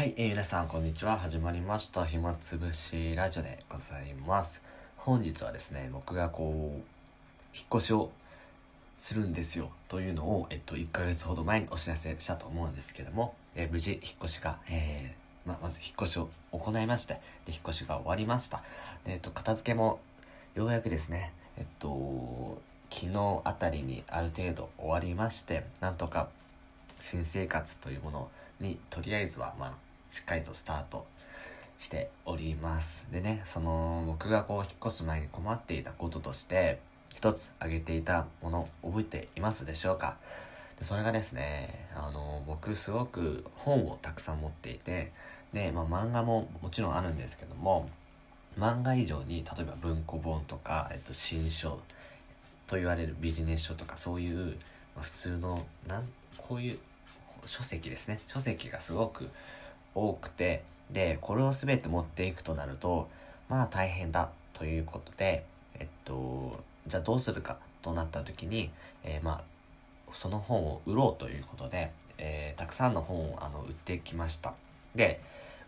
はい、えー皆さんこんにちは。始まりました。暇つぶしラジオでございます。本日はですね、僕がこう、引っ越しをするんですよ。というのを、えっと、1ヶ月ほど前にお知らせしたと思うんですけども、えー無事、引っ越しが、えーま、まず引っ越しを行いまして、で、引っ越しが終わりました。で、えっと、片付けも、ようやくですね、えっと、昨日あたりにある程度終わりまして、なんとか新生活というものにとりあえずはまあしっかりとスタートしております。でねその僕がこう引っ越す前に困っていたこととして一つ挙げていたもの覚えていますでしょうか？でそれがですねあの僕すごく本をたくさん持っていてで、まあ、漫画ももちろんあるんですけども漫画以上に例えば文庫本とか、えっと、新書と言われるビジネス書とかそういう、まあ、普通のなんこういう書籍ですね。書籍がすごく多くてでこれを全て持っていくとなるとまあ大変だということでえっとじゃあどうするかとなった時に、えーまあその本を売ろうということで、えーたくさんの本をあの売ってきました。で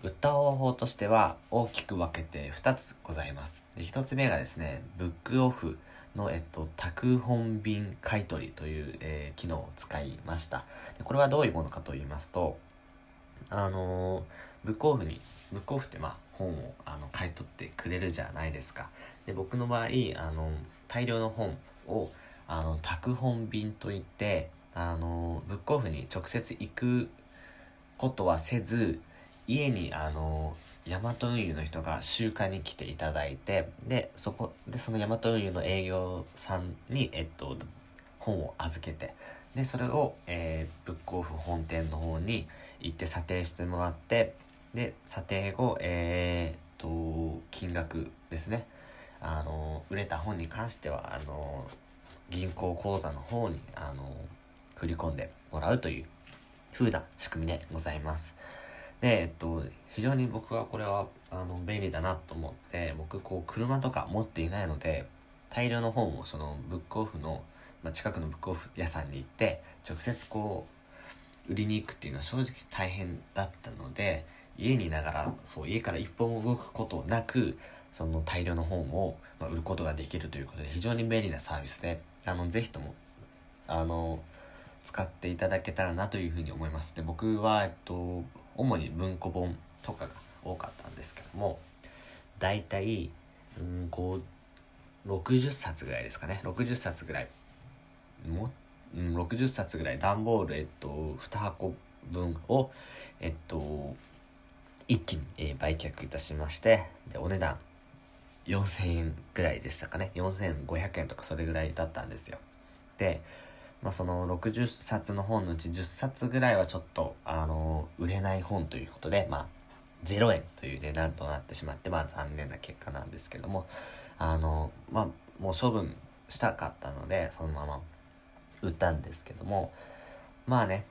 売った方法としては大きく分けて2つございます。で1つ目がですねブックオフの、えっと、宅本便買取という、えー機能を使いました。でこれはどういうものかと言いますとあのーブックオフにブックオフってまあ本をあの買い取ってくれるじゃないですか。で僕の場合あの大量の本をあの宅本便といってあのブックオフに直接行くことはせず家にあのヤマト運輸の人が集荷に来ていただいてでそこでそのヤマト運輸の営業さんにえっと本を預けてでそれを、えーブックオフ本店の方に行って査定してもらってで査定後えー、と金額ですね。あの売れた本に関してはあの銀行口座の方にあの振り込んでもらうという風な仕組みでございます。でえっと非常に僕はこれはあの便利だなと思って僕こう車とか持っていないので大量の本をそのブックオフの、まあ、近くのブックオフ屋さんに行って直接こう売りに行くっていうのは正直大変だったので家にいながらそう家から一歩も動くことなくその大量の本を、まあ、売ることができるということで非常に便利なサービスであのぜひともあの使っていただけたらなというふうに思います。で僕は、えっと、主に文庫本とかが多かったんですけどもだいたいうんこう60冊ぐらいですかね。60冊ぐらいもうん60冊ぐらい段ボールえっと2箱分をえっと一気に、えー売却いたしましてでお値段4000円ぐらいでしたかね。4500円とかそれぐらいだったんですよ。でまあその60冊の本のうち10冊ぐらいはちょっとあの売れない本ということでまあ0円という値段となってしまってまあ残念な結果なんですけどもあのまあもう処分したかったのでそのまま売ったんですけどもまあね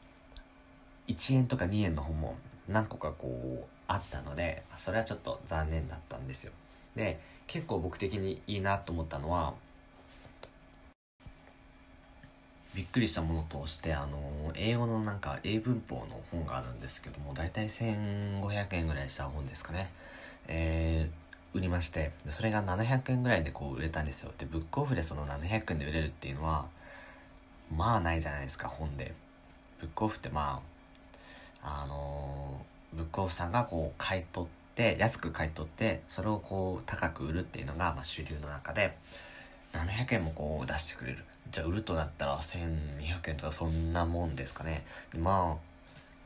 1円とか2円の本も何個かこうあったのでそれはちょっと残念だったんですよ。で結構僕的にいいなと思ったのはびっくりしたものとしてあの英語のなんか英文法の本があるんですけども大体1500円ぐらいした本ですかね。えー、売りましてそれが700円ぐらいでこう売れたんですよ。でブックオフでその700円で売れるっていうのはまあないじゃないですか本で。ブックオフってまああのーブックオフさんがこう買い取って安く買い取ってそれをこう高く売るっていうのがまあ主流の中で700円もこう出してくれる。じゃあ売るとなったら1200円とかそんなもんですかね。まあ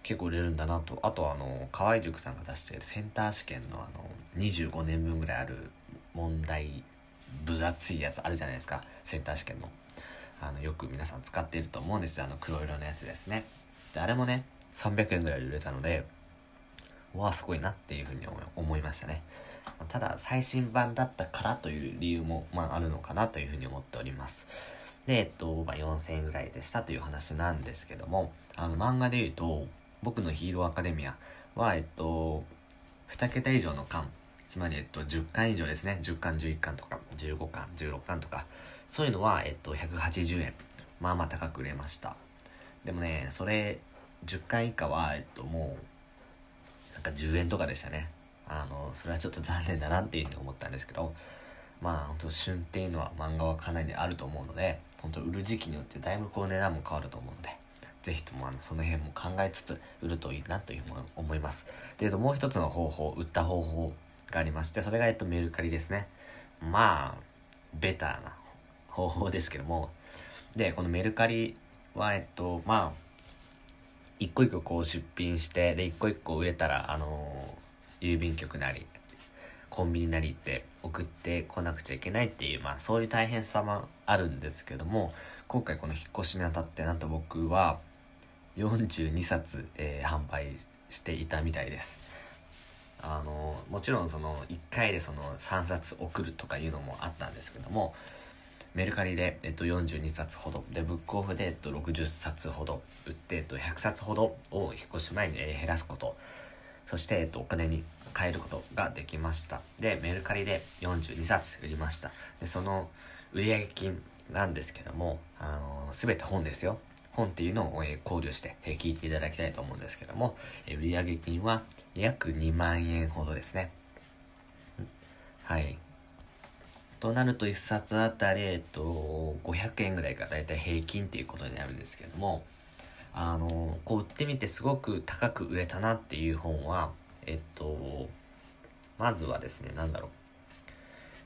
結構売れるんだなと。あとあの河合塾さんが出しているセンター試験のあの25年分ぐらいある問題分厚いやつあるじゃないですか。センター試験の。あのよく皆さん使っていると思うんですよ。あの黒色のやつですね。であれもね300円ぐらいで売れたのでわあすごいなっていうふうに思い思いましたね。ただ最新版だったからという理由も、まあ、あるのかなというふうに思っております。で、えっと、まあ、4000円ぐらいでしたという話なんですけども、あの、漫画で言うと、僕のヒーローアカデミアは、えっと、2桁以上の巻、つまり、えっと、10巻以上ですね。10巻、11巻とか、15巻、16巻とか、そういうのは、えっと、180円。まあまあ高く売れました。でもね、それ、10巻以下は、えっと、もう、なんか10円とかでしたね。あの、それはちょっと残念だなっていうふうに思ったんですけど、まあ本当旬っていうのは漫画はかなりあると思うので、本当売る時期によってだいぶこう値段も変わると思うので、ぜひともあのその辺も考えつつ売るといいなというふうに思います。で、もう一つの方法、売った方法がありまして、それがえっとメルカリですね。まあ、ベターな方法ですけども、で、このメルカリはえっと、まあ、一個一個こう出品して、で、一個一個売れたら、あのー、郵便局なり、コンビニなりって送ってこなくちゃいけないっていう、まあそういう大変さもあるんですけども、今回この引っ越しにあたってなんと僕は42冊、えー、販売していたみたいです。あのー、もちろんその1回でその3冊送るとかいうのもあったんですけども、メルカリで、えっと、42冊ほど、で、ブックオフで、えっと、60冊ほど売って、えっと、100冊ほどを引っ越し前に、え減らすこと、そして、えっと、お金に変えることができました。で、メルカリで42冊売りました。で、その売上金なんですけども、あのす、べて本ですよ。本っていうのを、え考慮して、え聞いていただきたいと思うんですけども、え売上金は約2万円ほどですね。はい。となると1冊あたり、えっと、500円ぐらいがだいたい平均っていうことになるんですけども、あの、こう売ってみてすごく高く売れたなっていう本は、えっと、まずはですね、なんだろう。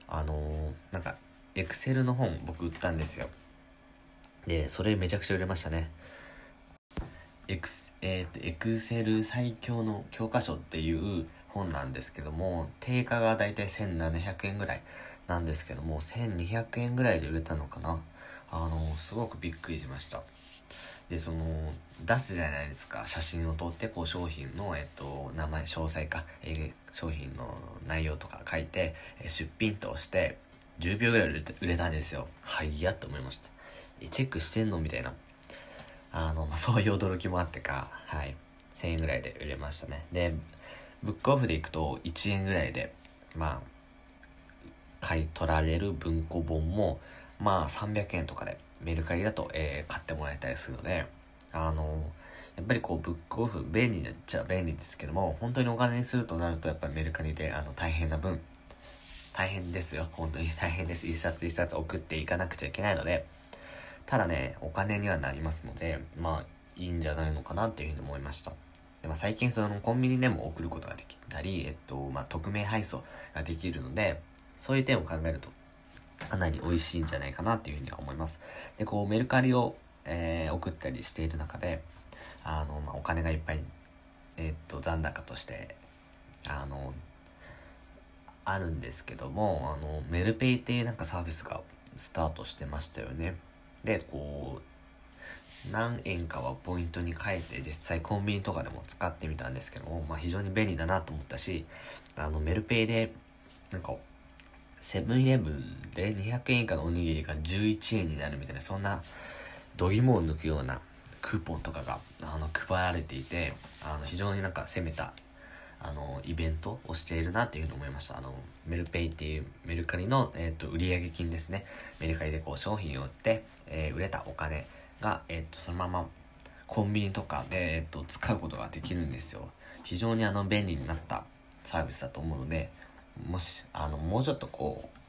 あの、なんか、エクセルの本僕売ったんですよ。で、それめちゃくちゃ売れましたね。エクス、えっ、と、エクセル最強の教科書っていう本なんですけども、定価がだいたい1700円ぐらいなんですけども、1200円ぐらいで売れたのかな。あの、すごくびっくりしました。で、その、出すじゃないですか。写真を撮って、こう、商品の、えっと、名前、詳細か、え、商品の内容とか書いて、え、出品として、10秒ぐらい売れたんですよ。はいやと思いました。チェックしてんのみたいな。あの、まあ、そういう驚きもあってか、はい。1000円ぐらいで売れましたね。で、ブックオフで行くと1円ぐらいで、まあ、買い取られる文庫本も、まあ300円とかでメルカリだと、えー、買ってもらえたりするので、あのやっぱりこうブックオフ便利になっちゃ便利ですけども、本当にお金にするとなるとやっぱりメルカリであの大変な分、大変ですよ。本当に大変です。一冊一冊送っていかなくちゃいけないので、ただね、お金にはなりますので、まあいいんじゃないのかなっていうふうに思いました。でまあ、最近そのコンビニでも送ることができたり、えっと、まあ、匿名配送ができるので、そういう点を考えると、かなり美味しいんじゃないかなっていうふうには思います。で、こう、メルカリを、えー、送ったりしている中で、あの、まあ、お金がいっぱい、えー、っと、残高として、あの、あるんですけども、あの、メルペイっていうなんかサービスがスタートしてましたよね。で、こう、何円かはポイントに変えて実際コンビニとかでも使ってみたんですけども、まあ非常に便利だなと思ったし、あのメルペイでなんかセブンイレブンで200円以下のおにぎりが11円になるみたいな、そんな、度肝を抜くようなクーポンとかが、あの、配られていて、あの、非常になんか攻めた、あの、イベントをしているなっていうふうに思いました。あの、メルペイっていうメルカリの、えっ、ー、と、売上金ですね。メルカリでこう商品を売って、えー、売れたお金が、えっ、ー、と、そのままコンビニとかで、えっ、と、使うことができるんですよ。非常にあの、便利になったサービスだと思うので、もし、あの、もうちょっとこう、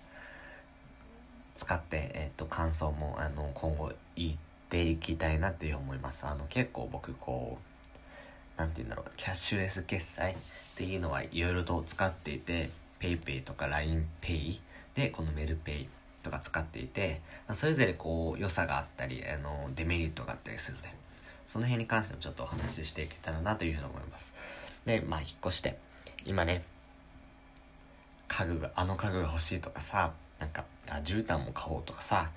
使って、えっ、と、感想も、あの、今後言っていきたいなっていう思います。あの、結構僕、こう、なんて言うんだろう、キャッシュレス決済っていうのはいろいろと使っていて、PayPay とか LINEPay で、このメルペイとか使っていて、それぞれこう、良さがあったり、あの、デメリットがあったりするので、その辺に関してもちょっとお話ししていけたらなというふうに思います。で、まあ、引っ越して、今ね、家具が、あの家具が欲しいとかさ、なんか、あ、絨毯も買おうとかさ、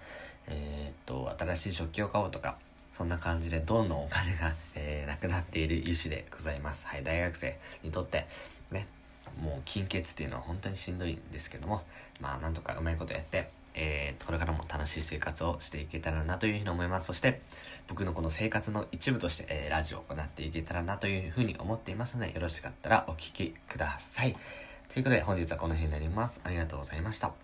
えー、っと、新しい食器を買おうとか、そんな感じでどんどんお金が、えー、なくなっている油脂でございます。はい、大学生にとって、ね、もう金欠っていうのは本当にしんどいんですけども、まあなんとかうまいことやって、えー、これからも楽しい生活をしていけたらなというふうに思います。そして、僕のこの生活の一部として、えー、ラジオを行っていけたらなというふうに思っていますので、よろしかったらお聴きください。ということで本日はこの辺になります。ありがとうございました。